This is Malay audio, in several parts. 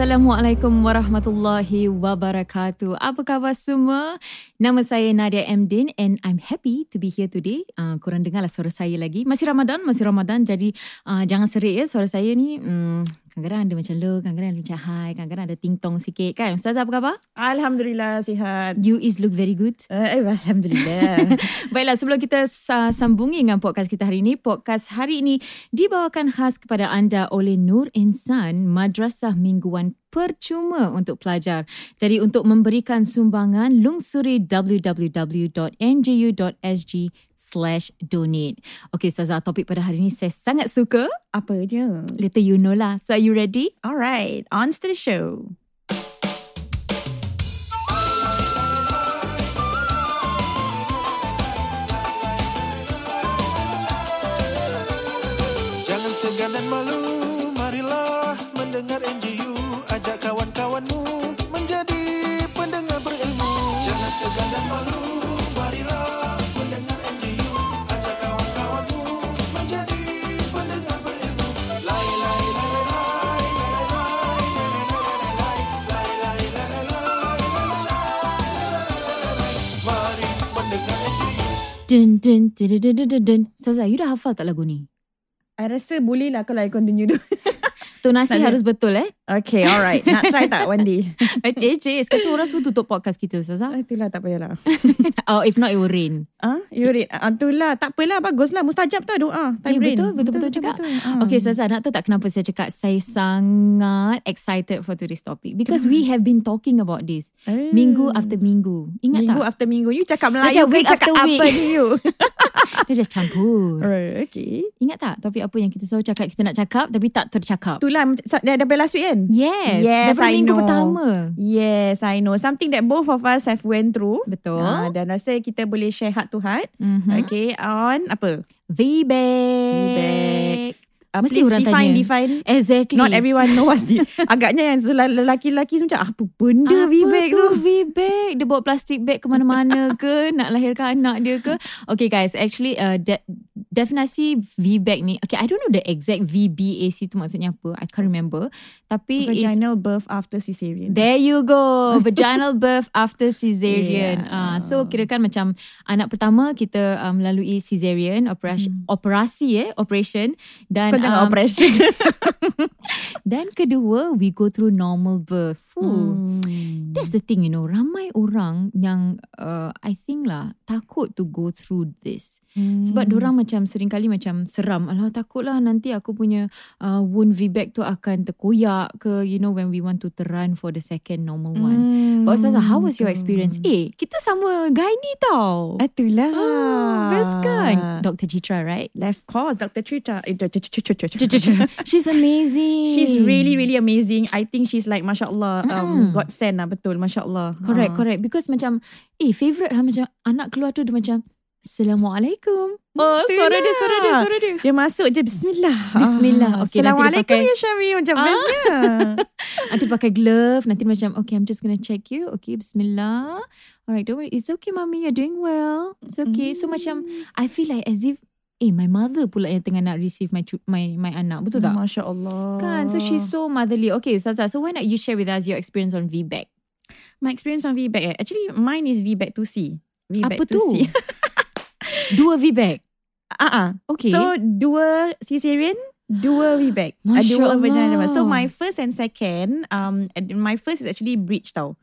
Assalamualaikum warahmatullahi wabarakatuh. Apa khabar semua? Nama saya Nadia Mdin and I'm happy to be here today. Uh, korang dengarlah suara saya lagi. Masih Ramadan, masih Ramadan. Jadi uh, jangan serik ya suara saya ni. Hmm, kadang-kadang ada macam low, kadang-kadang ada macam high, kadang-kadang ada ting-tong sikit kan. Ustazah apa khabar? Alhamdulillah sihat. You is look very good. Uh, Alhamdulillah. Baiklah, sebelum kita uh, sambungi dengan podcast kita hari ini, podcast hari ini dibawakan khas kepada anda oleh Nur Insan, Madrasah Mingguan percuma untuk pelajar. Jadi untuk memberikan sumbangan, lungsuri www.nju.sg slash donate. Okay, Ustazah, topik pada hari ini saya sangat suka. Apa dia? Later you know lah. So are you ready? Alright, on to the show. Jangan segan dan malu, marilah mendengar Dun dun dun dun dun dun dun. Ustazah, you dah hafal tak lagu ni? I rasa boleh lah kalau I continue tu. Tonasi harus betul eh. Okay, alright. Nak try tak one day? Eh, cik, cik. Sekarang tu orang semua tutup podcast kita, Ustazah. Ah, itulah tak payahlah. Oh, if not, it will rain. Ah, you read. Ah, itulah. Tak apalah. Baguslah. Mustajab tau doa. Time Eh, rain. betul, betul-betul juga. Ah. Okay, Ustazah, nak tahu tak kenapa saya cakap saya sangat excited for today's topic? Because we have been talking about this. Eh. Minggu after minggu. Ingat Minggu tak? after minggu. You cakap Melayu Macam week cakap after week. apa ni you? Dia dah campur. Alright, okay. Ingat tak topik apa yang kita selalu cakap kita nak cakap tapi tak tercakap? Itulah macam- dah last week kan? Yes. Yes, Daripada I minggu know. pertama. Yes, I know. Something that both of us have went through. Betul. Ah, dan rasa kita boleh share heart to heart. Mm-hmm. Okay, on apa? V-back. V-back. Uh, Mesti orang define, tanya. define. Exactly. Not everyone know what's the... Agaknya yang lelaki-lelaki macam apa benda Apa V-bag tu tu? V-bag? Dia bawa plastik bag ke mana-mana ke? Nak lahirkan anak dia ke? Okay guys, actually uh, de- definasi V-bag ni, okay I don't know the exact VBAC tu maksudnya apa. I can't remember. Tapi Vaginal birth after cesarean. There you go. Vaginal birth after cesarean. Yeah. Uh, so kira kan macam anak pertama kita um, melalui cesarean operasi operasi eh operation dan Kau jangan um, operation. dan kedua we go through normal birth. Hmm. That's the thing you know ramai orang yang uh, I think lah takut to go through this. Hmm. Sebab orang macam seringkali macam seram. Alah takutlah nanti aku punya uh, wound VBAC tu akan terkoyak ke you know when we want to terrun for the second normal one. Hmm. But Ustazah, how was your experience? Eh, kita sama gynae tau. Itulah. Ah, best kan? Dr. Citra, right? Left course, Dr. Trita. Eh. She's amazing. She's really, really amazing. I think she's like, Masya Allah, um. God send lah, betul. Masya Allah. Correct, Ah. correct. Because macam, eh, favourite lah macam anak keluar tu dia macam, Assalamualaikum. Oh, suara dia, suara dia, suara dia. Dia masuk je Bismillah Bismillah. Ah, Okay, Assalamualaikum pakai- ya Syami Macam Ah. bestnya Nanti pakai glove. Nanti macam, okay, I'm just gonna check you. Okay, bismillah. Alright, don't worry. It's okay, mommy. You're doing well. It's okay. So macam, I feel like as if, eh, my mother pula yang tengah nak receive my my my anak. Betul tak? Masya Allah Kan, so she's so motherly. Okay, Ustazah, so why not you share with us your experience on VBAC? My experience on VBAC eh. Actually mine is VBAC 2C VBAC Apa tu? 2C Dua VBAC. Ah ah. Okay. So dua cesarean Dua VBAC Ah, Masya Dua vaginal Allah. So my first and second um, My first is actually breach tau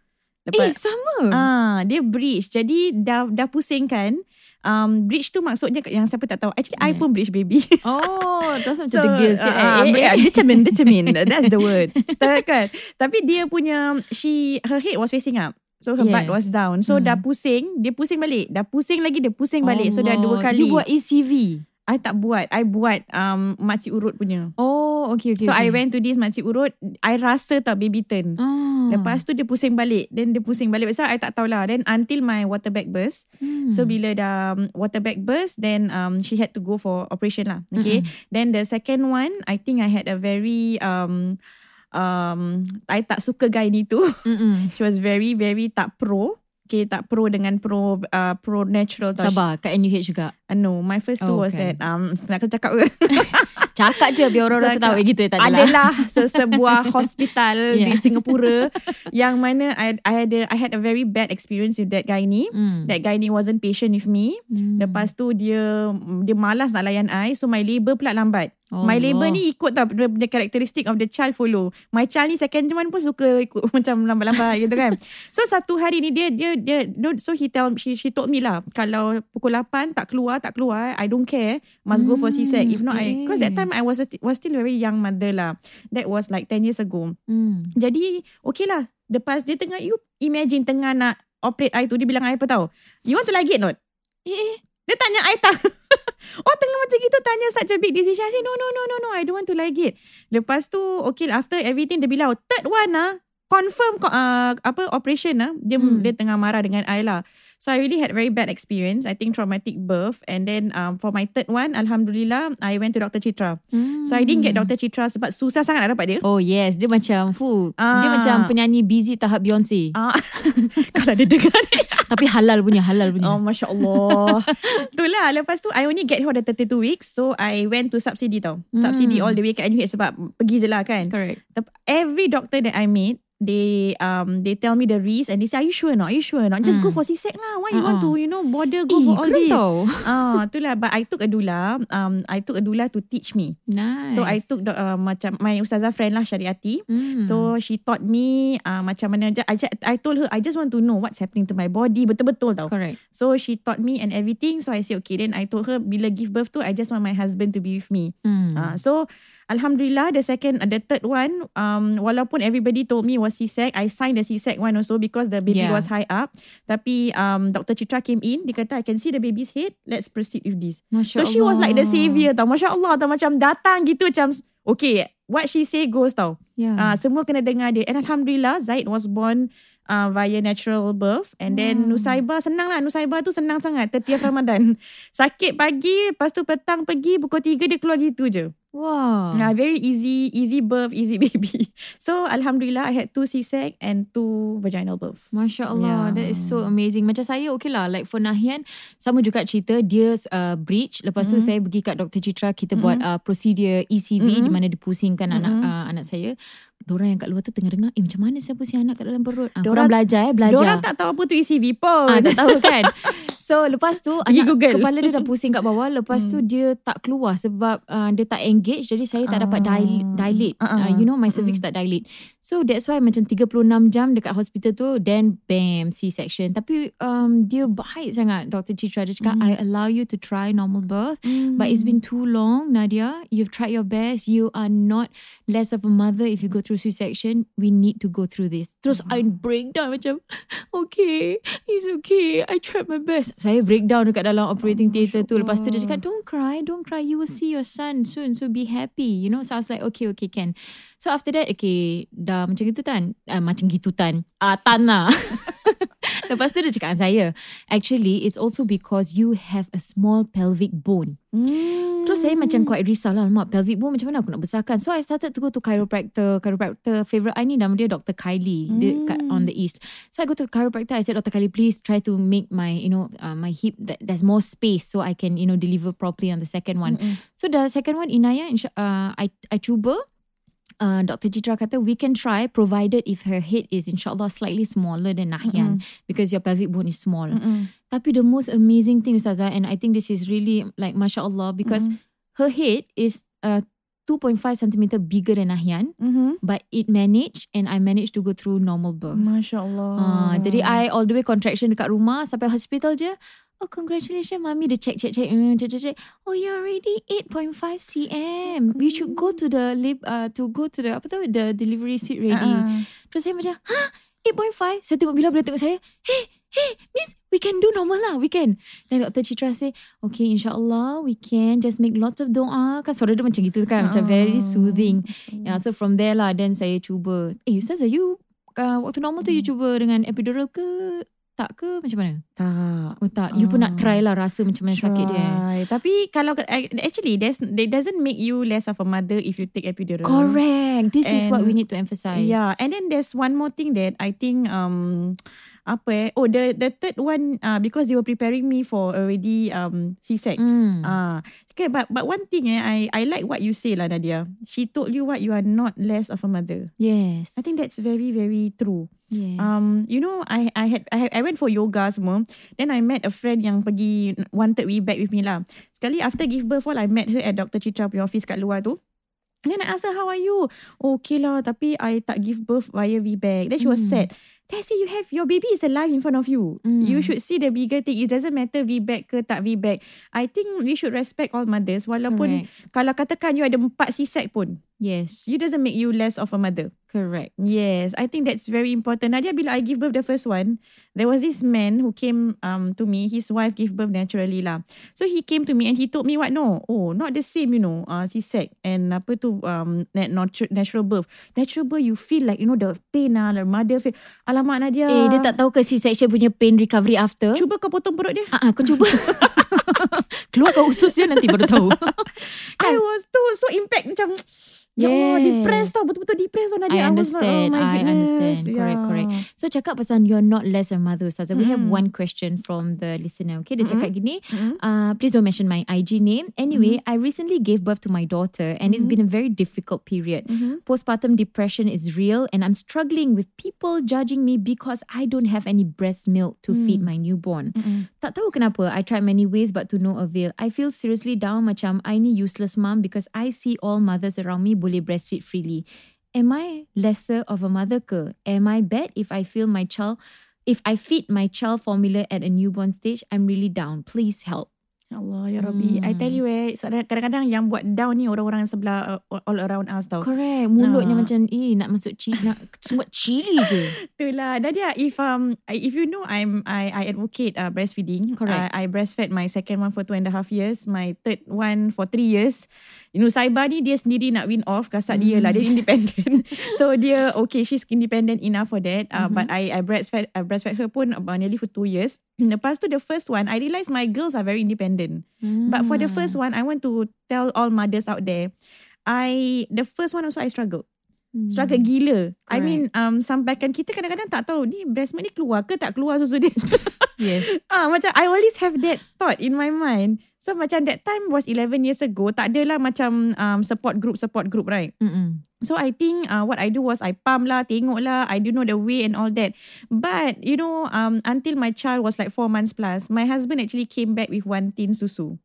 eh, sama. Ah, dia breach. Jadi dah dah pusing kan. Um, breach tu maksudnya yang siapa tak tahu. Actually, I Yeah. pun breach baby. Oh, terus macam degil sikit. ah, eh, eh, dia cermin, dia cermin. That's the word. Tak kan? Tapi dia punya, she, her head was facing up. So her butt Yes. was down. So Hmm. dah pusing, dia pusing balik. Dah pusing lagi, dia pusing balik. So dah dua Allah. kali. You buat ECV? I tak buat. I buat um, makcik urut punya. Oh, Oh, okay, okay. So okay. I went to this makcik urut. I rasa tak baby turn. Oh. Lepas tu dia pusing balik. Then dia pusing balik. Pasal I tak tahulah. Then until my water bag burst. Hmm. So bila dah um, water bag burst, then um, she had to go for operation lah. Okay. Then the second one, I think I had a very um, um, I tak suka guy ni tu. Mm-mm. She was very very tak pro. Okay, tak pro dengan pro uh, pro natural tau. Sabar, kat NUH juga. Uh, no, my first two Oh, was okay. at um, nak aku cakap ke? Cakap je biar orang-orang tu tahu. Eh, gitu tak adalah. adalah se- sebuah hospital Yeah. di Singapura yang mana I I had a, I had a very bad experience with that guy ni. Hmm. That guy ni wasn't patient with me. Hmm. Lepas tu dia dia malas nak layan I so my labour pula lambat. My Allah. labour ni ikut tau the, the characteristic of the child follow. My child ni second one pun suka ikut macam lambat-lambat gitu kan. So satu hari ni dia dia dia no, so he tell she she told me lah kalau pukul 8 tak keluar tak keluar I don't care must go for C-sec. If not I because that okay. time I was a, was still very young mother lah. That was like 10 years ago. Hmm. Jadi okay lah. Lepas dia tengah you imagine tengah nak operate I tu dia bilang I apa tau? You want to like it not? Eh, eh. Dia tanya I tak Oh tengah macam gitu Tanya such a big decision. I say no no no no no I don't want to like it. Lepas tu Okay lah after everything Dia bilang Third one ah Confirm uh, Apa operation ah Dia, Hmm. dia tengah marah dengan I lah So I really had very bad experience I think traumatic birth And then um, For my third one Alhamdulillah I went to Dr. Citra Hmm. So I didn't get Dr. Citra Sebab susah sangat nak dapat dia Oh yes, dia macam fu. Dia Ah. macam penyanyi busy tahap Beyonce. Ah, Kalau dia dengar ni Tapi halal punya, halal punya. Oh Masya Allah Itulah Lepas tu I only get her the 32 weeks So I went to subsidy tau Hmm. Subsidy all the way ke NUH Sebab pergi je lah kan Correct. Every doctor that I meet They um they tell me the risk And they say Are you sure not? Are you sure not? Just Hmm. go for C-sec lah Why you want Uh-uh. to You know Bother go Eh, for all this tau. Ah, itulah But I took a doula um, I took a doula to teach me Nice. So I took the, uh, Macam My ustazah friend lah Syariati Hmm. So she taught me uh, Macam mana I, just, I told her I just want to know What's happening to my body Betul-betul tau Correct. So she taught me and everything. So I said okay. Then I told her bila give birth tu, I just want my husband to be with me. Hmm. Uh, so Alhamdulillah, the second, the third one, um, walaupun everybody told me was C-sec, I signed the C-sec one also because the baby Yeah. was high up. Tapi um, Dr. Citra came in, dia kata I can see the baby's head. Let's proceed with this. Masya So she was like the Allah. savior tau. Masya Allah tau. Macam datang gitu macam okay. What she say goes tau. Yeah. Ah, semua kena dengar dia. And Alhamdulillah, Zaid was born uh, via natural birth. And then Hmm. Nusaibah senang lah. Nusaibah tu senang sangat. 30th Ramadan. Sakit pagi, lepas tu petang pergi, pukul 3 dia keluar gitu je. wow. Ah, very easy, easy birth, easy baby. So Alhamdulillah, I had two C-sec and two vaginal birth. Masya Allah, Yeah. that is so amazing. Macam saya okay lah, like for Nahian, sama juga cerita, dia uh, breach. Lepas tu Mhm. saya pergi kat Dr. Citra, kita buat uh, procedure ECV Mhm. di mana dipusingkan anak Mhm. uh, anak saya. Diorang yang kat luar tu tengah dengar, eh macam mana saya pusing anak kat dalam perut? Korang Diorang- belajar eh, belajar. Diorang tak tahu apa tu ECV pun. Ah, tak tahu kan. So lepas tu Pergi anak Google. kepala dia dah pusing kat bawah. Lepas tu dia tak keluar sebab uh, dia tak engage. Jadi saya tak dapat Ah. dil- dilate. Ah, ah. Uh, you know my cervix tak dilate. So that's why macam 36 jam dekat hospital tu. Then bam C-section. Tapi um, dia baik sangat Dr. Citra. Dia cakap I allow you to try normal birth. But it's been too long Nadia. You've tried your best. You are not less of a mother if you go through C-section. We need to go through this. Terus I break down macam okay, it's okay. I tried my best. Saya breakdown dekat dalam operating theatre tu. Lepas tu dia cakap, don't cry, don't cry. You will see your son soon. So be happy. You know, so I was like, okay, okay, can. So after that, okay, dah macam gitu tan. Uh, macam gitu tan. Ah, uh, tan lah. Lepas tu dia cakap saya, actually, it's also because you have a small pelvic bone. Hmm. Terus saya macam quite risau lah Mak pelvic bone macam mana aku nak besarkan So I started to go to chiropractor Chiropractor favourite I ni nama dia Dr. Kylie dia kat, Hmm. On the east So I go to chiropractor I said Dr. Kylie please try to make my You know uh, My hip that There's more space So I can you know Deliver properly on the second one Mm-mm. So the second one Inaya insya, uh, I, I cuba Uh, Dr. Citra kata we can try provided if her head is insyaAllah slightly smaller than Nahyan because your pelvic bone is small. Mm-mm. Tapi the most amazing thing Ustazah and I think this is really like Masya Allah because Mhm. her head is uh, 2.5 centimeter bigger than Nahyan Mhm. but it managed and I managed to go through normal birth. Masya Allah. Uh, jadi I all the way contraction dekat rumah sampai hospital je. Oh congratulations mami dia check check check uh, check check check. Oh you're already 8.5 cm. You should go to the lib uh, to go to the apa tu the delivery suite ready. Ah. Terus saya macam, "Hah? 8.5?" Saya tengok bila bila tengok saya, "Hey, hey, miss, we can do normal lah, we can. Then Dr. Citra say, okay, insyaAllah, we can just make lots of doa. Kan suara dia macam gitu kan, macam very Ah. soothing. Yeah, so from there lah, then saya cuba, eh Ustazah, you uh, waktu normal tu you Hmm. cuba dengan epidural ke? Tak ke? Macam mana? Tak. Oh tak, you pun nak Ah. try lah rasa macam mana sakit dia. eh? Try. Tapi kalau actually there's it doesn't make you less of a mother if you take epidural. Correct. This is what we And- need to emphasize. Yeah, and then there's one more thing that I think um apa eh oh the the third one uh, because they were preparing me for already um C-sec. Mm. Ah, okay, but but one thing eh, I I like what you say lah Nadia. She told you what you are not less of a mother. yes. I think that's very very true. yes. Um, you know, I I had I, had, I went for yoga semua. Then I met a friend yang pergi wanted we back with me lah. Sekali after give birth all, I met her at Dr. Citra punya office kat luar tu. Then I asked her, how are you? Oh, okay lah, tapi I tak give birth via VBAC. Then she was Mm. sad. I say, you have, your baby is alive in front of you. Mm. You should see the bigger thing. It doesn't matter VBAC ke tak VBAC. I think we should respect all mothers. Walaupun Correct. kalau katakan you ada empat C-sec pun, Yes. you doesn't make you less of a mother. Correct. Yes, I think that's very important. Nadia, bila I give birth the first one, there was this man who came um to me. His wife gave birth naturally lah. So he came to me and he told me what? No, oh, not the same, you know, uh, C-sec and apa tu um nat- natu- natural birth. Natural birth, you feel like you know the pain ah, the mother feel. Alamak Nadia. Eh, dia tak tahu ke C-section punya pain recovery after? Cuba kau potong perut dia. Ah, ah, kau cuba. Keluar kau usus dia nanti baru tahu. I was too so impact macam. Ya Allah, Yes. depressed tau. Betul-betul depressed tau I Nadia. was like, understand. oh I understand. Correct, Yeah. correct. So cakap pasal you're not less a mother Ustazah. We have Mm. one question from the listener. Okay, dia cakap gini. Mm-mm. Uh, please don't mention my IG name. Anyway, Mm-hmm. I recently gave birth to my daughter and it's been a very difficult period. Mhm. Postpartum depression is real and I'm struggling with people judging me because I don't have any breast milk to feed Mm. my newborn. Mm-mm. Tak tahu kenapa. I tried many ways but to no avail. I feel seriously down macam I ni useless mom because I see all mothers around me boleh breastfeed freely. Am I lesser of a mother ke? Am I bad if I feel my child if I feed my child formula at a newborn stage? I'm really down. Please help. Ya Allah, ya Rabbi. I Hmm. tell you eh, kadang-kadang yang buat down ni orang-orang sebelah uh, all around us tau. Correct. Mulutnya Nah. macam eh nak masuk cili nak semua cili je. Itulah. Nadia, if um if you know I'm I I advocate uh, breastfeeding. Correct. I, I breastfed my second one for two and a half years, my third one for three years. You know, Saibah ni dia sendiri nak win off, kasat dia lah, dia Hmm. independent. so dia okay, she's independent enough for that. Uh, Mhm. But I I breastfed I breastfed her pun about nearly for two years. Lepas tu the first one, I realised my girls are very independent. But for the first Hmm. one, I want to tell all mothers out there, I the first one also I struggled. Hmm. Struggle gila. I Correct. mean um sampaikan kita kadang-kadang tak tahu ni breast milk ni keluar ke tak keluar susu dia. Yes. ah macam I always have that thought in my mind. So macam that time was 11 years ago, tak adalah macam um, support group support group right. Mm-mm. So I think uh, what I do was I pump lah, tengok lah, I do know the way and all that. But you know, um, until my child was like four months plus, my husband actually came back with one tin susu.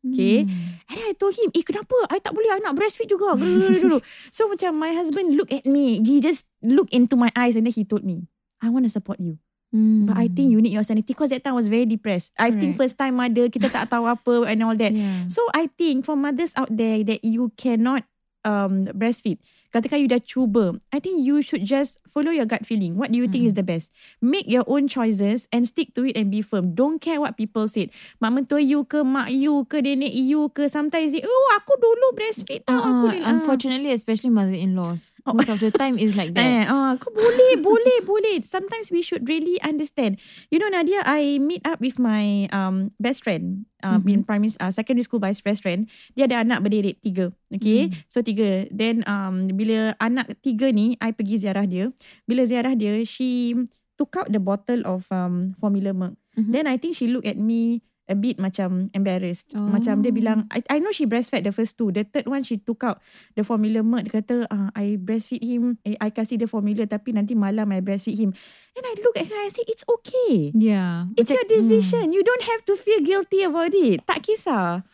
Okay. Hmm. And I told him, eh kenapa? I tak boleh, I nak breastfeed juga. so macam my husband look at me, he just look into my eyes and then he told me, I want to support you. Hmm. But I think you need your sanity because that time I was very depressed. I think Correct. first time mother, kita tak tahu apa and all that. Yeah. So I think for mothers out there that you cannot um breastfeed, katakan you dah cuba, I think you should just follow your gut feeling. What do you think Mm. is the best? Make your own choices and stick to it and be firm. Don't care what people said. Mak mentua you ke, mak you ke, nenek you ke, sometimes they, oh aku dulu breastfeed tau. aku Uh, ni." Ah. unfortunately, especially mother-in-laws, Oh. most of the time is like that. Eh, ah, kau boleh, boleh, boleh. Sometimes we should really understand. You know, Nadia, I meet up with my um best friend. Uh, Mhm. in primary, uh, secondary school best best friend. Dia ada anak berderet tiga. Okay, Mm. so tiga. Then um bila anak tiga ni, I pergi ziarah dia. Bila ziarah dia, she took out the bottle of um formula milk. Mhm. Then I think she look at me a bit macam embarrassed. Oh. Macam dia bilang, I, I know she breastfed the first two. The third one she took out the formula milk. Dia kata, ah, I breastfeed him. I, I kasih dia formula tapi nanti malam I breastfeed him. And I look at her, I say, it's okay. Yeah. It's Macam- your decision. You don't have to feel guilty about it. Tak kisah.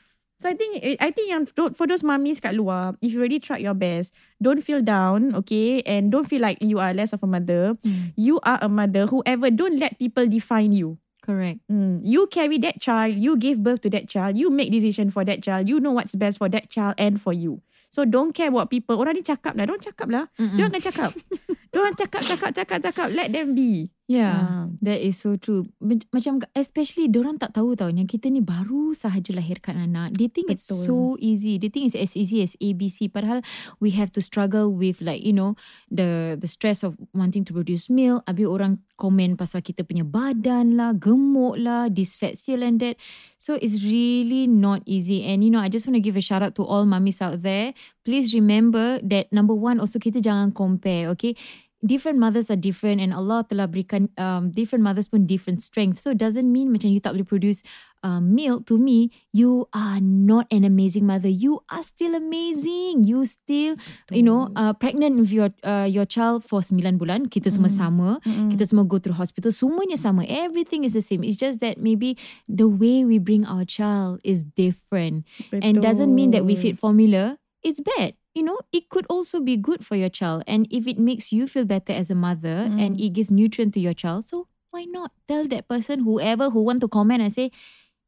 So I think I think yang for those mummies kat luar, if you really tried your best, don't feel down, okay? And don't feel like you are less of a mother. Mm, You are a mother. Whoever, don't let people define you. correct. Mm, you carry that child, you give birth to that child, you make decision for that child, you know what's best for that child and for you. So don't care what people, orang ni cakap lah, don't cakap lah. Mm-mm. Dia akan cakap. Dia orang cakap, cakap, cakap, cakap, let them be. Yeah. Ah. That is so true. Mac- Macam especially orang tak tahu tau yang kita ni baru sahaja lahirkan anak. They think it's Betul. so easy. They think it's as easy as ABC. Padahal we have to struggle with like you know the the stress of wanting to produce milk. Habis orang komen pasal kita punya badan lah, gemuk lah, this fat here and that. So it's really not easy. And you know, I just want to give a shout out to all mummies out there. Please remember that number one also kita jangan compare, okay? Different mothers are different and Allah telah berikan um, different mothers pun different strength. So it doesn't mean macam you tak boleh produce um, milk to me, you are not an amazing mother. You are still amazing. You still, you know, uh, pregnant with your uh, your child for 9 bulan. Kita semua sama. Mm-mm. Kita semua go through hospital. Semuanya sama. Everything is the same. It's just that maybe the way we bring our child is different. And doesn't mean that we Betul. feed formula, it's bad. You know, it could also be good for your child. And if it makes you feel better as a mother Mm. and it gives nutrient to your child, so why not tell that person, whoever who want to comment and say,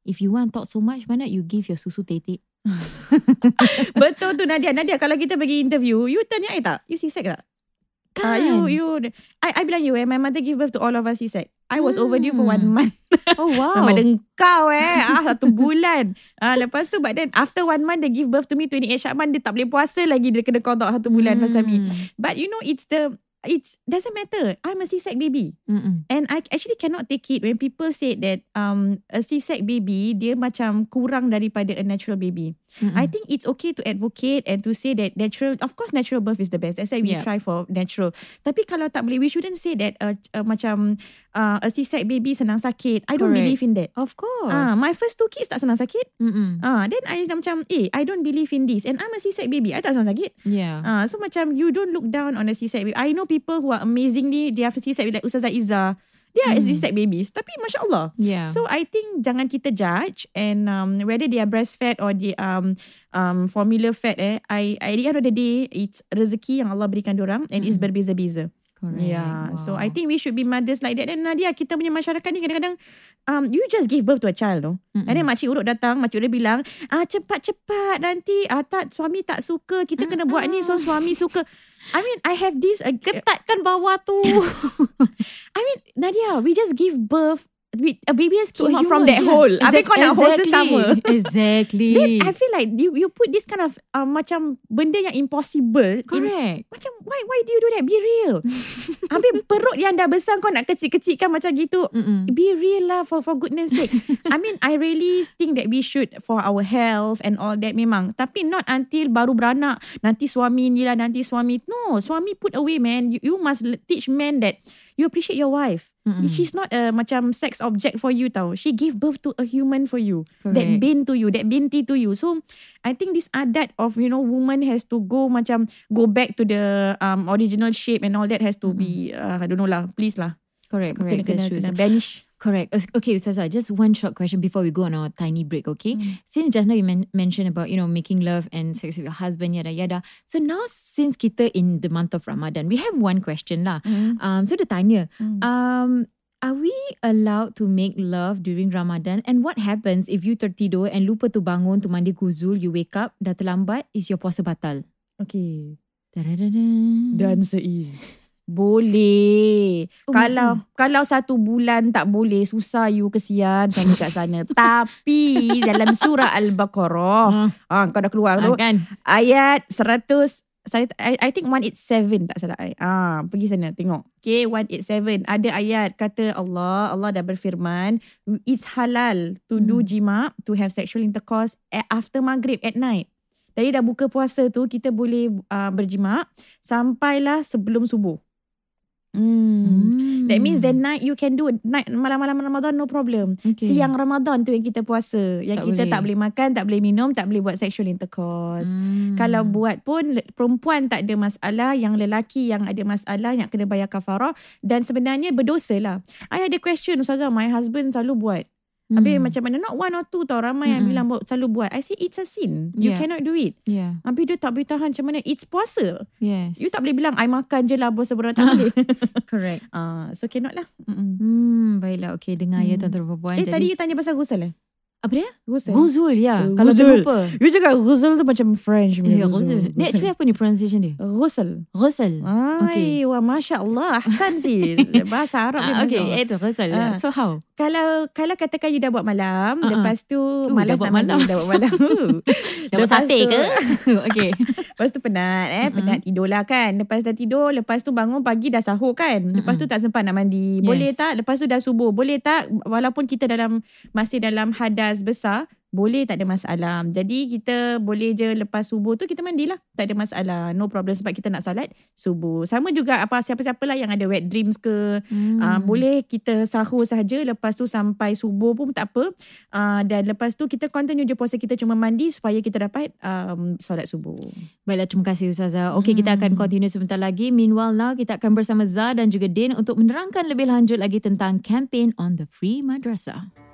if you want to talk so much, why not you give your susu tete? Betul tu Nadia. Nadia kalau kita pergi interview, you tanya I tak? You C-sec tak? Ah, you Kan? you I I bilang you eh my mother give birth to all of us C-sec. I was Hmm. overdue for one month. Oh wow. Mama dengkau eh. Ah satu bulan. Ah lepas tu but then after one month they give birth to me 28 Syakban dia tak boleh puasa lagi dia kena kodok satu bulan pasal me. Hmm. But you know it's the it's doesn't matter. I'm a C-sec baby. Mm-mm. And I actually cannot take it when people say that um a C-sec baby dia macam kurang daripada a natural baby. Mm-mm. I think it's okay to advocate and to say that natural, of course natural birth is the best. That's why we Yeah. try for natural. Tapi kalau tak boleh, we shouldn't say that uh, uh, macam uh, a C-sec baby senang sakit. I don't Correct. believe in that. Of course. Ah, my first two kids tak senang sakit. Mm-mm. Ah, then I macam, eh, I don't believe in this. And I'm a C-sec baby. I tak senang sakit. Yeah. Ah, so macam you don't look down on a C-sec baby. I know people who are amazingly, they have a C-sec baby like Ustazah Izzah. They are Hmm. C-sec babies. Tapi Masya Allah. yeah. So I think jangan kita judge and um, whether they are breastfed or they um um formula fed eh I, I at the end of the day it's rezeki yang Allah berikan orang and it's Mm-mm. berbeza-beza. Correct. Yeah. So I Wow. think we should be mothers like that. And Nadia kita punya masyarakat ni kadang-kadang um you just give birth to a child no. Mm-mm. And then makcik urut datang, makcik urut bilang, ah cepat-cepat nanti ah tak suami tak suka, kita kena buat ni so suami suka. I mean I have this uh, ketatkan bawah tu. I mean Nadia, we just give birth a baby has To a came out from that yeah. hole. Habis Exact- kau nak hole tu exactly. sama. Exactly. Then I feel like you you put this kind of uh, macam benda yang impossible. In, Correct. macam why why do you do that? Be real. Habis perut yang dah besar kau nak kecil-kecilkan macam gitu. Mm-mm. Be real lah for for goodness sake. I mean I really think that we should for our health and all that memang. Tapi not until baru beranak nanti suami ni lah nanti suami. No, suami put away man. You, you must teach men that you appreciate your wife. Mm-mm. She's not a macam sex object for you tau. She gave birth to a human for you. That Correct. bin to you, that binti to you. So I think this adat of you know woman has to go macam go back to the um original shape and all that has to be uh, I don't know lah. Please lah. Correct, Kena correct. kena, true. kena banish. Correct. Okay, Ustazah, just one short question before we go on our tiny break, okay? Mm. Since just now you men- mentioned about, you know, making love and sex with your husband, yada yada. So now since kita in the month of Ramadan, we have one question lah. Mm. Um, so dia tanya, Mm. um, are we allowed to make love during Ramadan? And what happens if you tertidur and lupa tu bangun tu mandi kuzul, you wake up, dah terlambat, is your puasa batal? Okay. Da-da-da-da. Dan seiz. Boleh. Oh, kalau kalau satu bulan tak boleh, susah you kesian suami kat sana. Tapi dalam surah Al-Baqarah, Hmm. ah kau dah keluar Ah, tu, kan? ayat 100 saya I, I think 187 tak salah I. Ah, pergi sana tengok. Okay, 187 ada ayat kata Allah, Allah dah berfirman, it's halal to do Hmm. jima, to have sexual intercourse a- after maghrib at night. Jadi dah buka puasa tu kita boleh uh, berjima sampailah sebelum subuh. Hmm. That means the night you can do night malam-malam Ramadan no problem. okay. Siang Ramadan tu yang kita puasa. Yang Tak kita boleh. tak boleh makan, tak boleh minum, tak boleh buat sexual intercourse. Hmm. Kalau buat pun perempuan tak ada masalah, yang lelaki yang ada masalah yang kena bayar kafarah dan sebenarnya berdosa lah. I ada question Ustazah, my husband selalu buat. Habis Hmm. macam mana, not one or two tau, ramai yang Mm-mm. bilang selalu buat. I say it's a sin. You Yeah. cannot do it. Yeah. Habis dia tak boleh tahan macam mana, it's puasa. Yes. You tak boleh bilang, I makan je lah puasa berat, tak boleh. Correct. Ah, so cannot lah. Mm-mm. Hmm, baiklah. Okay, dengar ya Hmm. tuan-tuan dan puan. Eh tadi you tanya pasal ghusl eh? Apa dia? Ghusl. Ghuzul ya. Uh, Kalau ghuzul. terlupa. You cakap ghusl tu macam French. Ya, ghuzul. Dia actually apa ni pronunciation dia? Ghusl. Ghusl. Ay, wah Masya Allah. Ahsanti. Bahasa Arab Ah, dia okay, itu ghusl. Ah. So how? Kalau kalau katakan you dah buat malam, Uh-uh. lepas tu Uh, malas dah buat nak malam. dah buat malam. Dah buat sate ke? okay. Lepas tu penat eh, penat tidur lah kan. Lepas dah tidur, lepas tu bangun pagi dah sahur kan. Lepas tu tak sempat nak mandi. Boleh tak? Lepas tu dah subuh. Boleh tak? Walaupun kita dalam masih dalam hadas besar, boleh tak ada masalah. Jadi kita boleh je lepas subuh tu kita mandilah. Tak ada masalah. No problem sebab kita nak salat subuh. Sama juga apa siapa-siapa lah yang ada wet dreams ke. Hmm. Uh, boleh kita sahur saja lepas tu sampai subuh pun tak apa. Uh, dan lepas tu kita continue je puasa kita cuma mandi supaya kita dapat um, solat subuh. Baiklah, terima kasih Ustazah. Okey, kita akan Hmm. continue sebentar lagi. Meanwhile now, kita akan bersama Zah dan juga Din untuk menerangkan lebih lanjut lagi tentang campaign on the free madrasah.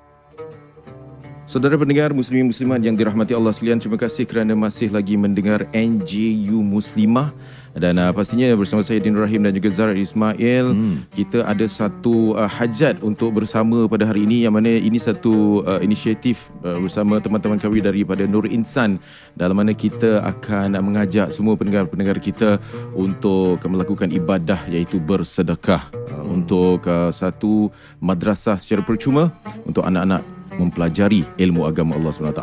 Saudara pendengar muslimin muslimat yang dirahmati Allah sekalian, terima kasih kerana masih lagi mendengar NJU Muslimah. Dan uh, pastinya bersama saya Din Rahim dan juga Zara Ismail. Hmm. kita ada satu uh, hajat untuk bersama pada hari ini yang mana ini satu uh, inisiatif uh, bersama teman-teman kami daripada Nur Insan dalam mana kita akan uh, mengajak semua pendengar-pendengar kita untuk melakukan ibadah iaitu bersedekah. Uh, untuk uh, satu madrasah secara percuma untuk anak-anak mempelajari ilmu agama Allah SWT.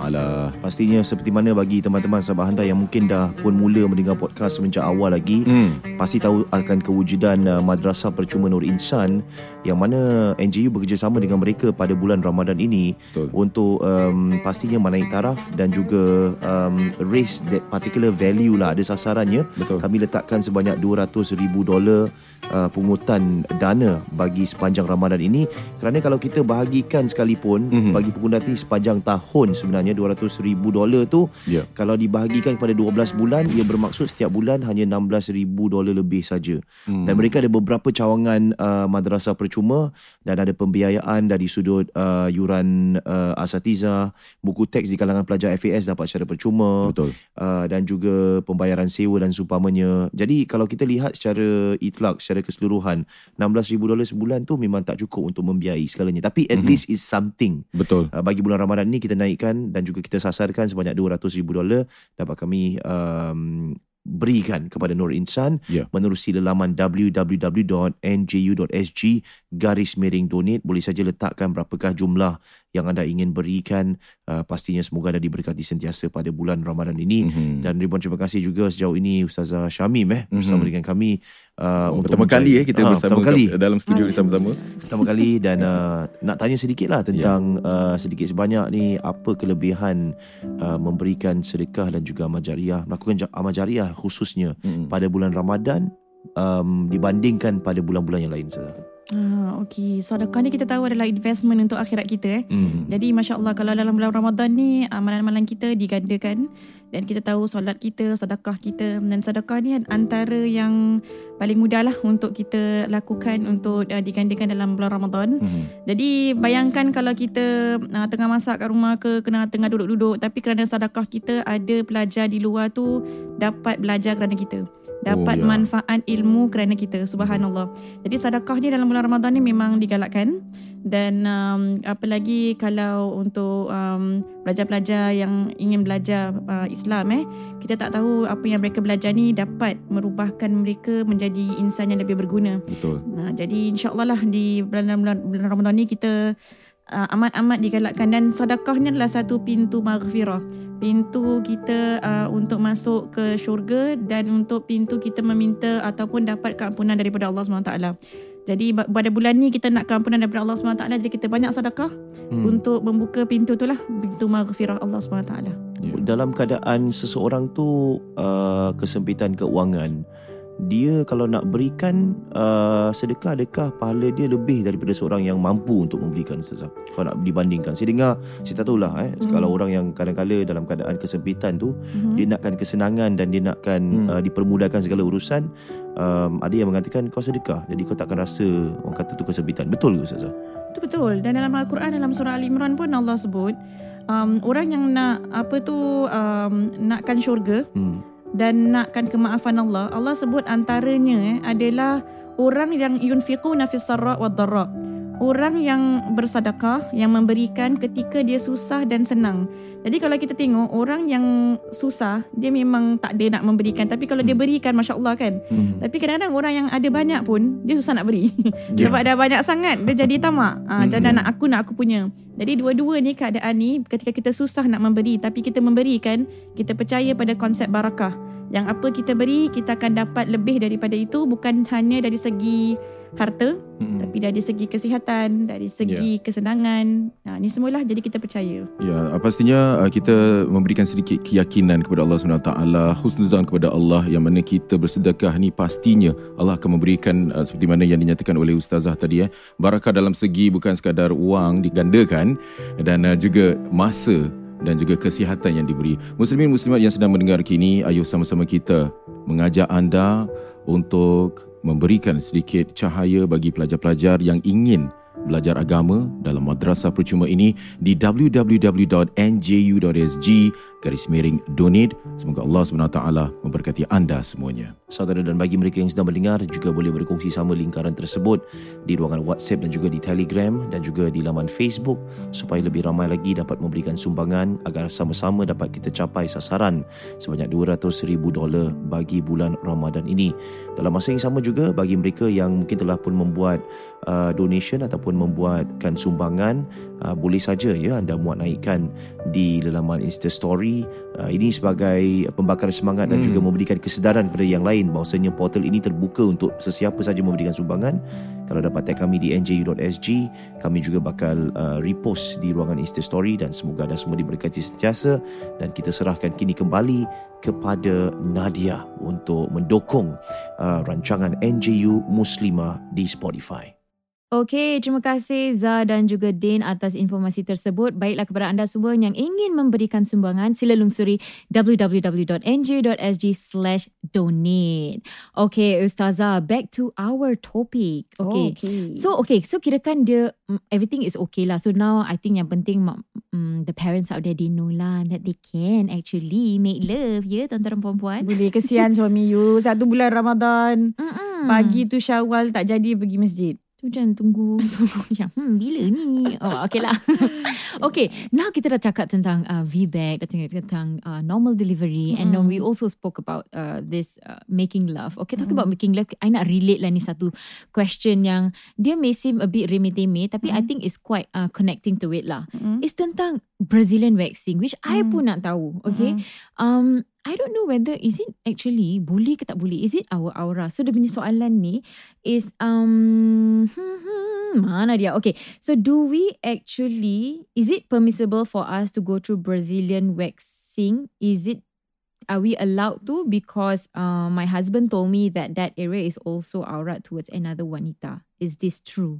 Pastinya seperti mana bagi teman-teman sahabat anda yang mungkin dah pun mula mendengar podcast semenjak awal lagi Hmm. pasti tahu akan kewujudan uh, Madrasah Percuma Nur Insan yang mana NJU bekerjasama dengan mereka pada bulan Ramadan ini Betul. untuk um, pastinya menaik taraf dan juga um, raise that particular value lah ada sasarannya Betul. kami letakkan sebanyak 200 ribu dolar uh, pungutan dana bagi sepanjang Ramadan ini kerana kalau kita bahagikan sekalipun Mhm. Bagi pengguna ni sepanjang tahun sebenarnya 200 ribu dolar tu Ya. kalau dibahagikan kepada 12 bulan ia bermaksud setiap bulan hanya 16 ribu dolar lebih saja Hmm. dan mereka ada beberapa cawangan uh, madrasah percuma dan ada pembiayaan dari sudut uh, yuran uh, asatiza, buku teks di kalangan pelajar FAS dapat secara percuma Betul. uh, dan juga pembayaran sewa dan seumpamanya. Jadi kalau kita lihat secara itlak, secara keseluruhan, 16,000 dolar sebulan tu memang tak cukup untuk membiayai segalanya. Tapi at Mhm. least is something. Betul. Uh, bagi bulan Ramadan ni kita naikkan dan juga kita sasarkan sebanyak 200,000 dolar. Dapat kami um, berikan kepada Nur Insan Ya. menerusi laman www.nju.sg garis miring donate. Boleh saja letakkan berapakah jumlah yang anda ingin berikan uh, pastinya semoga anda diberkati sentiasa pada bulan Ramadan ini Mhm. dan ribuan terima kasih juga sejauh ini Ustazah Syamim eh bersama Mhm. dengan kami uh, Oh, pertama kali eh kita Ah, bersama pertama kali dalam studio bersama-sama. pertama kali dan uh, nak tanya sedikit lah tentang Ya. uh, sedikit sebanyak ni apa kelebihan uh, memberikan sedekah dan juga amal jariah melakukan amal jariah khususnya Mhm. pada bulan Ramadan um, dibandingkan pada bulan-bulan yang lain Ustazah. Ah, okay. Sedekah ni kita tahu adalah investment untuk akhirat kita eh. Hmm. Jadi Masya Allah kalau dalam bulan Ramadan ni amalan-amalan kita digandakan dan kita tahu solat kita, sedekah kita dan sedekah ni antara yang paling mudah lah untuk kita lakukan untuk uh, digandakan dalam bulan Ramadan. Mhm. Jadi bayangkan kalau kita uh, tengah masak kat rumah ke kena tengah duduk-duduk tapi kerana sedekah kita ada pelajar di luar tu dapat belajar kerana kita. Dapat Oh, ya. manfaat ilmu kerana kita. Subhanallah. Jadi sedekah ni dalam bulan Ramadan ni memang digalakkan dan um, apalagi kalau untuk um, pelajar-pelajar yang ingin belajar uh, Islam eh kita tak tahu apa yang mereka belajar ni dapat merubahkan mereka menjadi insan yang lebih berguna. Betul. Nah, jadi insyaAllah lah di bulan, bulan, bulan Ramadan ni kita uh, amat-amat digalakkan dan sedekah ni adalah satu pintu maghfirah. Pintu kita uh, untuk masuk ke syurga dan untuk pintu kita meminta ataupun dapat keampunan daripada Allah SWT. Jadi pada bulan ni kita nak keampunan daripada Allah SWT jadi kita banyak sedekah Hmm. untuk membuka pintu tu lah. Pintu maghfirah Allah SWT. Ya. Dalam keadaan seseorang tu uh, kesempitan keuangan, dia kalau nak berikan uh, sedekah adakah pahala dia lebih daripada seorang yang mampu untuk memberikan Ustazah? Kalau nak dibandingkan. Saya dengar, saya tak tahulah eh, Hmm. kalau orang yang kadang-kala dalam keadaan kesempitan tu, Mhm. dia nakkan kesenangan dan dia nakkan Hmm. uh, dipermudahkan segala urusan, um, ada yang mengatakan kau sedekah, jadi kau takkan rasa orang kata tu kesempitan. Betul ke Ustazah? Itu betul. Dan dalam Al-Quran dalam surah Al Imran pun Allah sebut um, orang yang nak apa tu um, nakkan syurga Hmm. Dan nakkan kemaafan Allah. Allah sebut antaranya eh, adalah orang yang yunfiquna fis sarra wad dharra. Orang yang bersedekah, yang memberikan ketika dia susah dan senang. Jadi kalau kita tengok orang yang susah, dia memang tak ada nak memberikan. Tapi kalau dia Hmm. berikan, Masya Allah kan. Hmm. Tapi kadang-kadang orang yang ada banyak pun, dia susah nak beri. Ya. Sebab dah banyak sangat, dia jadi tamak. Ha, Hmm. Jadi nak aku, nak aku punya. Jadi dua-dua ni keadaan ni, ketika kita susah nak memberi, tapi kita memberikan, kita percaya pada konsep barakah. Yang apa kita beri, kita akan dapat lebih daripada itu. Bukan hanya dari segi harta, Mm-mm. tapi dari segi kesihatan, dari segi kesenangan. Nah, ni semualah jadi kita percaya. Ya, uh, pastinya uh, kita memberikan sedikit keyakinan kepada Allah SWT, husnuzan kepada Allah yang mana kita bersedekah ni pastinya Allah akan memberikan uh, seperti mana yang dinyatakan oleh ustazah tadi eh, barakah dalam segi bukan sekadar wang digandakan dan uh, juga masa dan juga kesihatan yang diberi. Muslimin muslimat yang sedang mendengar kini, ayo sama-sama kita mengajak anda untuk memberikan sedikit cahaya bagi pelajar-pelajar yang ingin belajar agama dalam madrasah percuma ini di www.nju.sg garis miring donate. Semoga Allah SWT memberkati anda semuanya. Saudara dan bagi mereka yang sedang mendengar juga boleh berkongsi sama lingkaran tersebut di ruangan WhatsApp dan juga di Telegram dan juga di laman Facebook supaya lebih ramai lagi dapat memberikan sumbangan agar sama-sama dapat kita capai sasaran sebanyak 200,000 dolar bagi bulan Ramadan ini. Dalam masa yang sama juga bagi mereka yang mungkin telah pun membuat uh, donation ataupun membuatkan sumbangan uh, boleh saja ya anda muat naikkan di laman Insta Story uh, ini sebagai pembakaran semangat dan Hmm. juga memberikan kesedaran kepada yang lain bahawasanya portal ini terbuka untuk sesiapa saja memberikan sumbangan kalau dapat tag kami di nju.sg kami juga bakal uh, repost di ruangan Insta Story dan semoga anda semua diberkati sentiasa dan kita serahkan kini kembali kepada Nadia untuk mendukung uh, rancangan NJU Muslimah di Spotify. Okey, terima kasih Zah dan juga Din atas informasi tersebut. Baiklah kepada anda semua yang ingin memberikan sumbangan, sila lungsuri www.nj.sg slash donate. Okey, Ustazah, back to our topic. Okay. okay. So okay, so kirakan dia mm, everything is okay lah. So now I think yang penting um, the parents out there they know lah that they can actually make love ya tuan-tuan dan perempuan. boleh kesian suami you satu bulan Ramadan. Mm-mm. Pagi tu Syawal tak jadi pergi masjid. Tu jangan tunggu tunggu macam hmm bila ni. Oh okay lah. okay, now kita dah cakap tentang uh, VBAC, dah cakap tentang uh, normal delivery and then Mm. we also spoke about uh, this uh, making love. Okay, talking Mm. about making love, I nak relate lah ni satu question yang dia may seem a bit remeh-temeh tapi I Mm. think is quite uh, connecting to it lah. Mm. It's tentang Brazilian waxing which I Mm. pun nak tahu. Okay. Mm. Um, I don't know whether is it actually boleh ke tak boleh. Is it our aura? So dia punya soalan ni is um mana dia? Okay. So do we actually is it permissible for us to go through Brazilian waxing? Is it are we allowed to because uh, my husband told me that that area is also aurat towards another wanita. Is this true?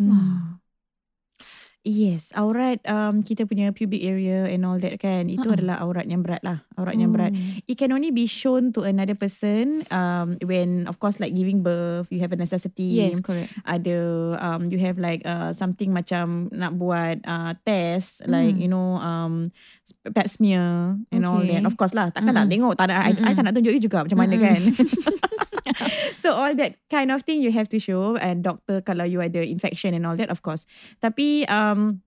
Hmm. Yes, aurat um, kita punya pubic area and all that kan. Itu Ha-ha. adalah aurat yang berat lah. Aurat yang berat. Oh. It can only be shown to another person um, when of course like giving birth, you have a necessity. Yes, correct. Ada um, you have like uh, something macam nak buat uh, test like Hmm. you know um, pap smear and all Okay. that. Of course lah. Takkan tak Mm-mm. tengok. Tak nak, I, I tak nak tunjuk you juga macam mana Mm-mm. kan. so all that kind of thing you have to show and doctor kalau you ada infection and all that of course. Tapi um um,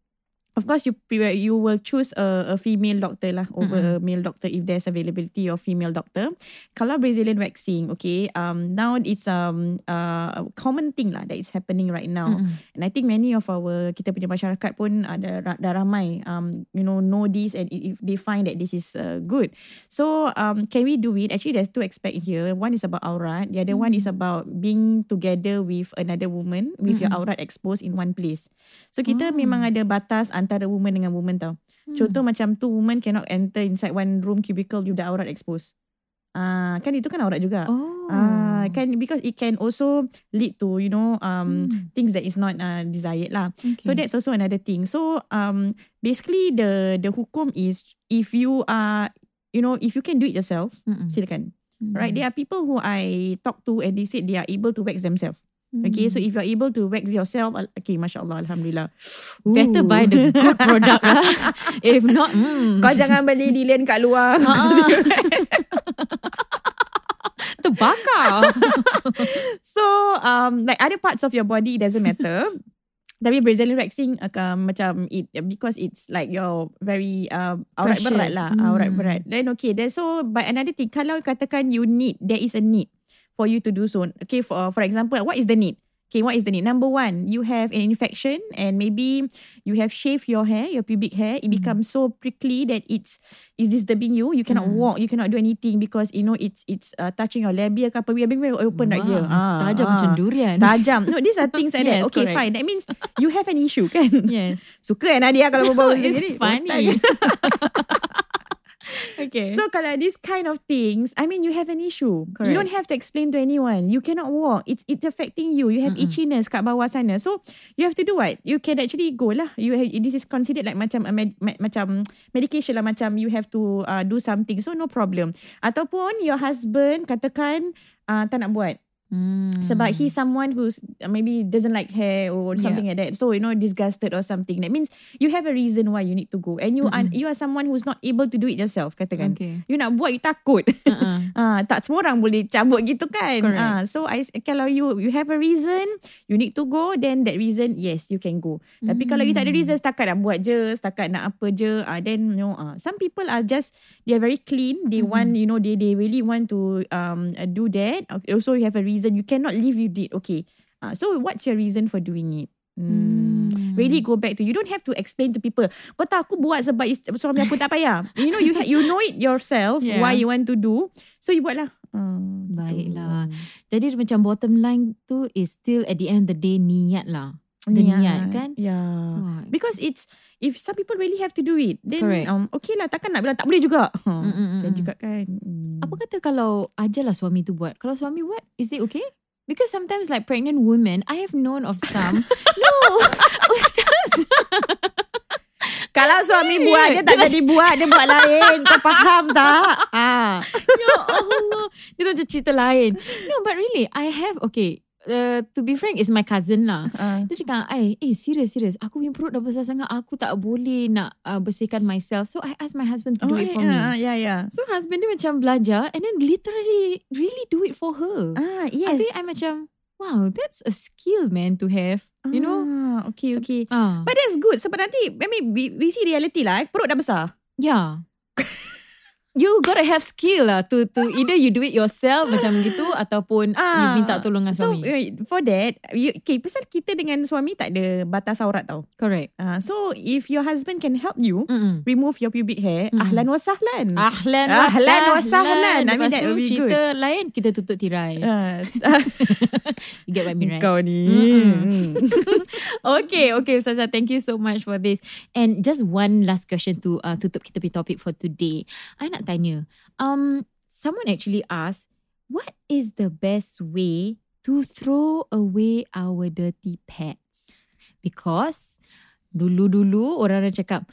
of course you you will choose a, a female doctor lah over a male doctor if there's availability of female doctor. Kalau Brazilian waxing, okay, um now it's um uh, a common thing lah that is happening right now. Mm-mm. And I think many of our kita punya masyarakat pun ada dah ramai um you know know this and if they find that this is uh, good. So um can we do it? Actually there's two aspect here. One is about aurat, the other one is about being together with another woman with your Mm-mm. aurat exposed in one place. So kita Oh. memang ada batas antara woman dengan woman tau. Hmm. Contoh macam two woman cannot enter inside one room cubicle with the aurat exposed. Ah kan itu kan aurat juga. Oh. Ah kan because it can also lead to you know um Hmm. things that is not uh, desired lah. Okay. So that's also another thing. So um basically the the hukum is if you are you know if you can do it yourself, Mm-mm. silakan. Mm. Right? There are people who I talk to and they said they are able to wax themselves. Okay, so Mm. if you are able to wax yourself, okay, masya Allah, alhamdulillah. better Ooh. buy the good product lah. If not, mm. Kau jangan beli lilian kat luar. Ha. Terbakar. so um like other parts of your body it doesn't matter Tapi Brazilian waxing uh, macam it because it's like your very uh, aurat Precious. berat lah, Hmm. aurat berat. Then okay, then so but another thing kalau katakan you need there is a need for you to do so. Okay, for for example, what is the need? Okay, what is the need? Number one, you have an infection and maybe you have shaved your hair, your pubic hair. It becomes so prickly that it's is disturbing you. You cannot Mm. walk, you cannot do anything because you know it's it's uh, touching your labia ke apa. We are being very open right here. Ah, Tajam ah. macam durian. Tajam. No, these are things like that. Yes, Okay, correct. fine. That means you have an issue kan? Yes. Suka kan Nadia kalau berbual macam It's funny. Okay. So kalau this kind of things, I mean you have an issue. You Correct. don't have to explain to anyone. You cannot walk. It's it's affecting you. You have Mm-mm. itchiness kat bawah sana. So you have to do what? You can actually go lah. You have, this is considered like macam a med, med, macam medication lah macam you have to uh, do something. So no problem. Ataupun your husband katakan uh, tak nak buat. Hmm. Sebab he's someone who's uh, maybe doesn't like hair or something like that. So you know disgusted or something. That means you have a reason why you need to go, and you are Mm-mm. you are someone who's not able to do it yourself. Katakan Okay. you nak buat you takut. Uh-uh. Ah, tak semua orang boleh cabut gitu kan. Correct. Ah, so I kalau you you have a reason, you need to go, then that reason yes you can go. Tapi kalau you tak ada Mm. reason setakat nak buat je, setakat nak apa je, ah then you know, ah some people are just they are very clean. They Mhm. want you know they they really want to um uh, do that. Also you have a reason. You cannot live with it. Okay. Ah, so what's your reason for doing it? Hmm. Really go back to you don't have to explain to people. Kau tahu aku buat sebab suami aku tak payah. You know you ha- you know it yourself Yeah. why you want to do. So you buat lah. Hmm, Baiklah. gitu. Jadi macam bottom line tu is still at the end of the day niat lah. The niat kan? Yeah. Because it's if some people really have to do it, then Correct. um okay lah takkan nak bilang tak boleh juga. Mm, mm, Hmm, saya mm, juga kan. Hmm. Apa kata kalau ajalah suami tu buat? Kalau suami buat, is it okay? Because sometimes like pregnant women, I have known of some. no, Ustaz. Kalau suami buat dia tak jadi buat, dia buat lain. Kau faham tak? Ah. ya Allah. Dia macam cerita lain. No, but really, I have, okay. Uh, to be frank, is my cousin lah. Ah. Dia cakap, eh, eh serius, serius. Aku punya perut dah besar sangat. Aku tak boleh nak uh, bersihkan myself. So, I ask my husband to do it for me. ah, ya ya. So, husband dia macam belajar and then literally really do it for her. Ah, yes. Habis I macam, wow, that's a skill, man, to have. You know? Ah, okay okay. Ah, But that's good sebab nanti I mean we, we see reality lah. eh. Perut dah besar. yeah. you gotta have skill lah to to either you do it yourself macam gitu ataupun you Ah, minta tolong dengan So suami. wait, for that, you, okay, pasal kita dengan suami tak ada batas aurat tau. Correct. Uh, so if your husband can help you Mm-mm. remove your pubic hair, Mm. ahlan wa sahlan. Ahlan wa Ahlan wa sahlan. sahlan. I mean, that will be cerita lain kita tutup tirai. Uh, you get what I mean, right? Kau ni. Mm-mm. Okay, okay Ustazah. Thank you so much for this. And just one last question to uh, tutup kita punya topic for today. I nak tanya. Um, someone actually asked, what is the best way to throw away our dirty pets? Because dulu-dulu orang-orang cakap,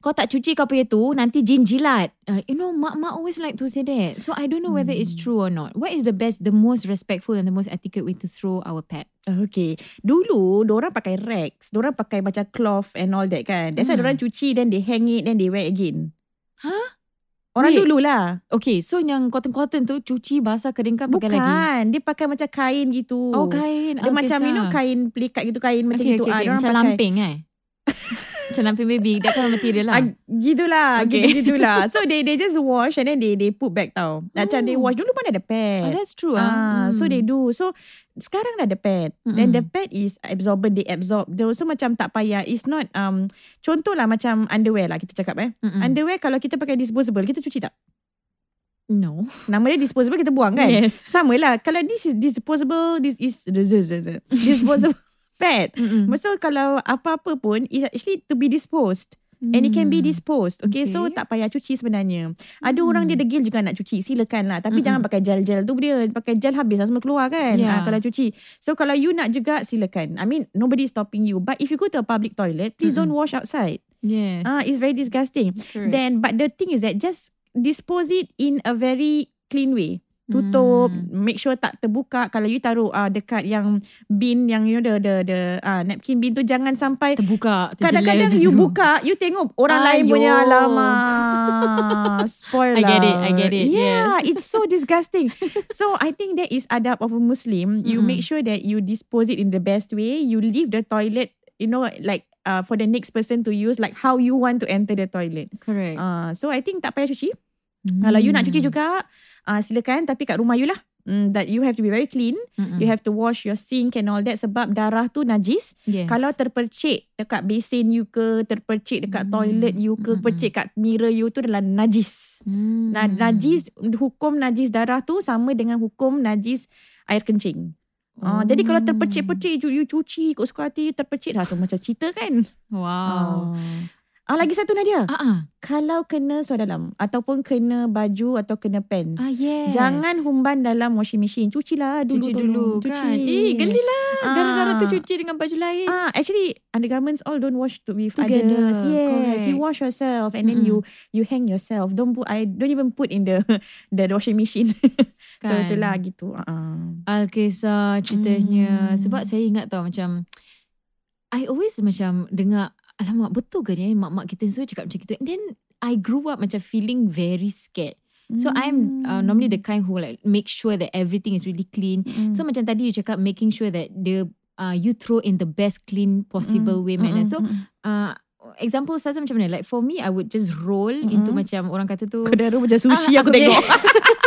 kau tak cuci kau punya tu, nanti jin jilat. Uh, you know, mak-mak always like to say that. So I don't know whether it's Hmm. true or not. What is the best, the most respectful and the most etiquette way to throw our pets? Okay. Dulu, orang pakai rags. Orang pakai macam cloth and all that kan. That's why Hmm. orang cuci, then they hang it, then they wear again. Huh? Orang Wait. dulu lah. Okay, so yang cotton-cotton tu cuci, basah, keringkan pakai Bukan. lagi? Dia pakai macam kain gitu. Oh, kain. Dia macam, you know, kain pelikat gitu, kain macam okay, gitu. Okay, Ah, okay. Macam pakai. lamping eh? macam lamping baby. That kind of material lah. Ah, gitulah, Okay. gitu-gitulah. So they they just wash and then they they put back tau. Macam they Oh. wash dulu pun ada pad. oh, that's true. Ah, Ah, so Hmm. they do. So sekarang dah ada pad. Then the pad is absorbent, they absorb. They also macam tak payah. It's not um contohlah macam underwear lah kita cakap eh. Mm-mm. Underwear kalau kita pakai disposable, kita cuci tak? No. Nama dia disposable kita buang kan? Yes. Sama lah. Kalau this is disposable, this is disposable pad. Mm-mm. So kalau apa-apa pun, it's actually to be disposed. And it can be Mm. disposed. Okay, so Okay. tak payah cuci sebenarnya. Ada Hmm. orang dia degil juga nak cuci. Silakan lah. Tapi Mm-mm. jangan pakai gel-gel tu dia. Pakai gel habis lah semua keluar kan. Yeah. Ah, kalau cuci. So kalau you nak juga silakan. I mean nobody is stopping you. But if you go to a public toilet, please Mm-mm. don't wash outside. Yes. Ah, It's very disgusting. Correct. Then but the thing is that just dispose it in a very clean way. Tutup, Mm. make sure tak terbuka. Kalau you taruh uh, dekat yang bin yang you know the the the uh, napkin bin tu jangan sampai Terbuka. Kadang-kadang you tu. buka, you tengok orang lain Ayo. punya lama. Spoil I get it. I get it, Yeah, it's so disgusting. so I think that is adab of a Muslim. You Mm-mm. make sure that you dispose it in the best way. You leave the toilet you know like uh, for the next person to use like how you want to enter the toilet. Correct. Uh, so I think tak payah cuci. Hmm. Kalau you nak cuci juga, uh, silakan tapi kat rumah you lah. Mm, that you have to be very clean. Mm-mm. You have to wash your sink and all that sebab darah tu najis. yes. Kalau terpercik dekat basin you ke, terpercik dekat Hmm. toilet you ke, Mm-mm. percik kat mirror you tu adalah najis. Hmm. Na, najis hukum najis darah tu sama dengan hukum najis air kencing. Oh. Uh, jadi kalau terpercik-percik you, you cuci ikut suka hati terpercik dah tu macam cerita kan. Wow. Ah lagi satu Nadia. Ah, ah. Kalau kena seluar dalam ataupun kena baju atau kena pants. Ah, yes. Jangan humban dalam washing machine. Cucilah dulu cuci tolong. dulu Cuci. kan. Eh, gelilah. Ah. Darah-darah tu cuci dengan baju lain. Ah, actually undergarments all don't wash to with Together, others. Yes, correct. you wash yourself and then Mm-mm. you you hang yourself. Don't put I don't even put in the the washing machine. so Kan. itulah gitu. Uh. Alkisah ceritanya. Hmm. Sebab saya ingat tau macam I always macam dengar alamak betul ke ni mak-mak kita semua cakap macam gitu. And then I grew up macam feeling very scared. So I'm uh, normally the kind who like make sure that everything is really clean. Mm. So macam tadi you cakap making sure that the uh, you throw in the best clean possible way manner. So uh, example Ustazah macam mana? Like for me I would just roll into Mm-mm. macam orang kata tu dah macam sushi Ah, aku, aku tengok.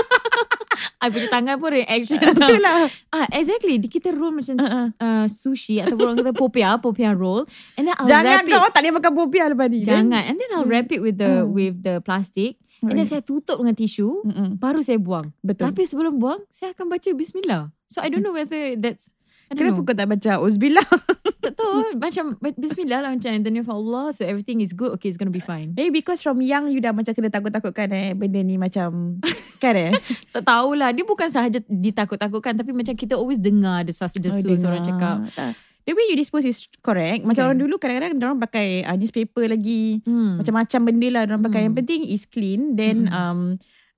I punya tangan pun reaction Betul lah. Ah, exactly. Di- Kita roll macam Uh-uh. uh, sushi ataupun orang kata popia, popia roll. And then I'll Jangan wrap it. kau tak boleh makan popiah lepas ni. Jangan. And then I'll wrap it with the Hmm. with the plastic. And then saya tutup dengan tisu. Mm-mm. Baru saya buang. Betul. Tapi sebelum buang, saya akan baca Bismillah. So I don't know whether that's Kenapa know. kau tak baca Uzbillah? Tak tahu. Macam Bismillah lah macam and then for Allah. So everything is good. Okay, it's gonna be fine. Maybe because from young you dah macam kena takut-takutkan eh benda ni macam kan eh. Tak tahulah. Dia bukan sahaja ditakut-takutkan. Tapi macam kita always dengar desas-desus Oh, orang cakap. Tak. The way you dispose is correct. Macam Okay. orang dulu kadang-kadang orang pakai uh, newspaper lagi. Hmm. Macam-macam benda lah orang pakai. Hmm. Yang penting is clean. Then Hmm. um,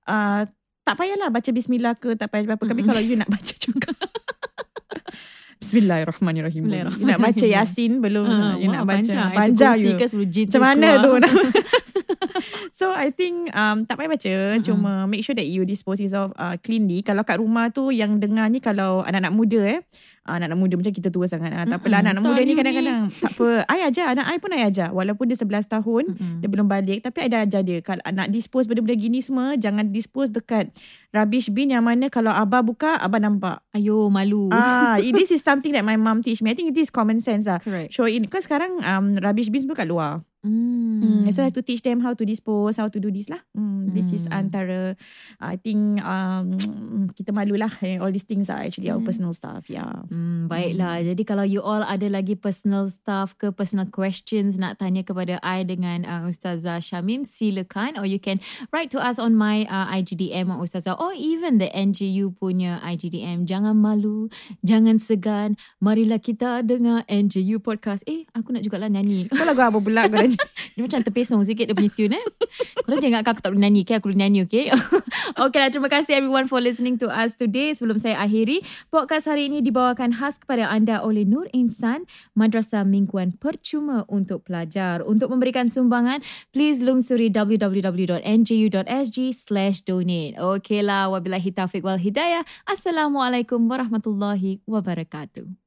uh, tak payahlah baca bismillah ke tak payah apa-apa. Tapi Mm-mm. kalau you nak baca juga. Bismillahirrahmanirrahim. Bismillahirrahmanirrahim. Nak baca Yasin belum? Ah, you nak wah, baca. panjang. Panjang Itu ke sebelum Macam mana tu? so I think um, tak payah baca. Mm-mm. Cuma make sure that you dispose of uh, cleanly. Kalau kat rumah tu yang dengar ni kalau anak-anak muda eh. Anak-anak muda macam kita tua sangat. Uh, tak apalah Mm-mm. anak-anak muda ni kadang-kadang. tak apa. I ajar. Anak I pun I ajar. Walaupun dia 11 tahun. Mm-mm. Dia belum balik Tapi I dah ajar dia Kalau nak dispose benda-benda gini semua Jangan dispose dekat Rubbish bin yang mana Kalau Abah buka Abah nampak Ayo malu. Ah, This is something that my mum teach me I think it is common sense lah Correct. Show in Because sekarang um, Rubbish bin semua kat luar. Mm. So I have to teach them How to dispose How to do this lah mm, This is Hmm. antara I think um, Kita malu lah eh, All these things are actually Our Hmm. personal stuff Yeah Hmm, baiklah. Jadi kalau you all ada lagi personal stuff ke personal questions nak tanya kepada I dengan uh, Ustazah Shamim, silakan. Or you can write to us on my uh, IGDM or Ustazah or even the NGU punya IGDM. Jangan malu, jangan segan. Marilah kita dengar NGU podcast. Eh, aku nak jugalah nyanyi. Kau lagu apa pula kau dah Dia macam terpesong sikit dia punya tune eh. Korang jangan ingat aku tak boleh nyanyi. Okay, aku boleh nyanyi okay. okay lah, terima kasih everyone for listening to us today. Sebelum saya akhiri, podcast hari ini dibawakan khas kepada anda oleh Nur Insan, Madrasah Mingguan Percuma untuk Pelajar. Untuk memberikan sumbangan, please lungsuri www.nju.sg slash donate. Okay lah, wabillahi taufiq wal hidayah. Assalamualaikum warahmatullahi wabarakatuh.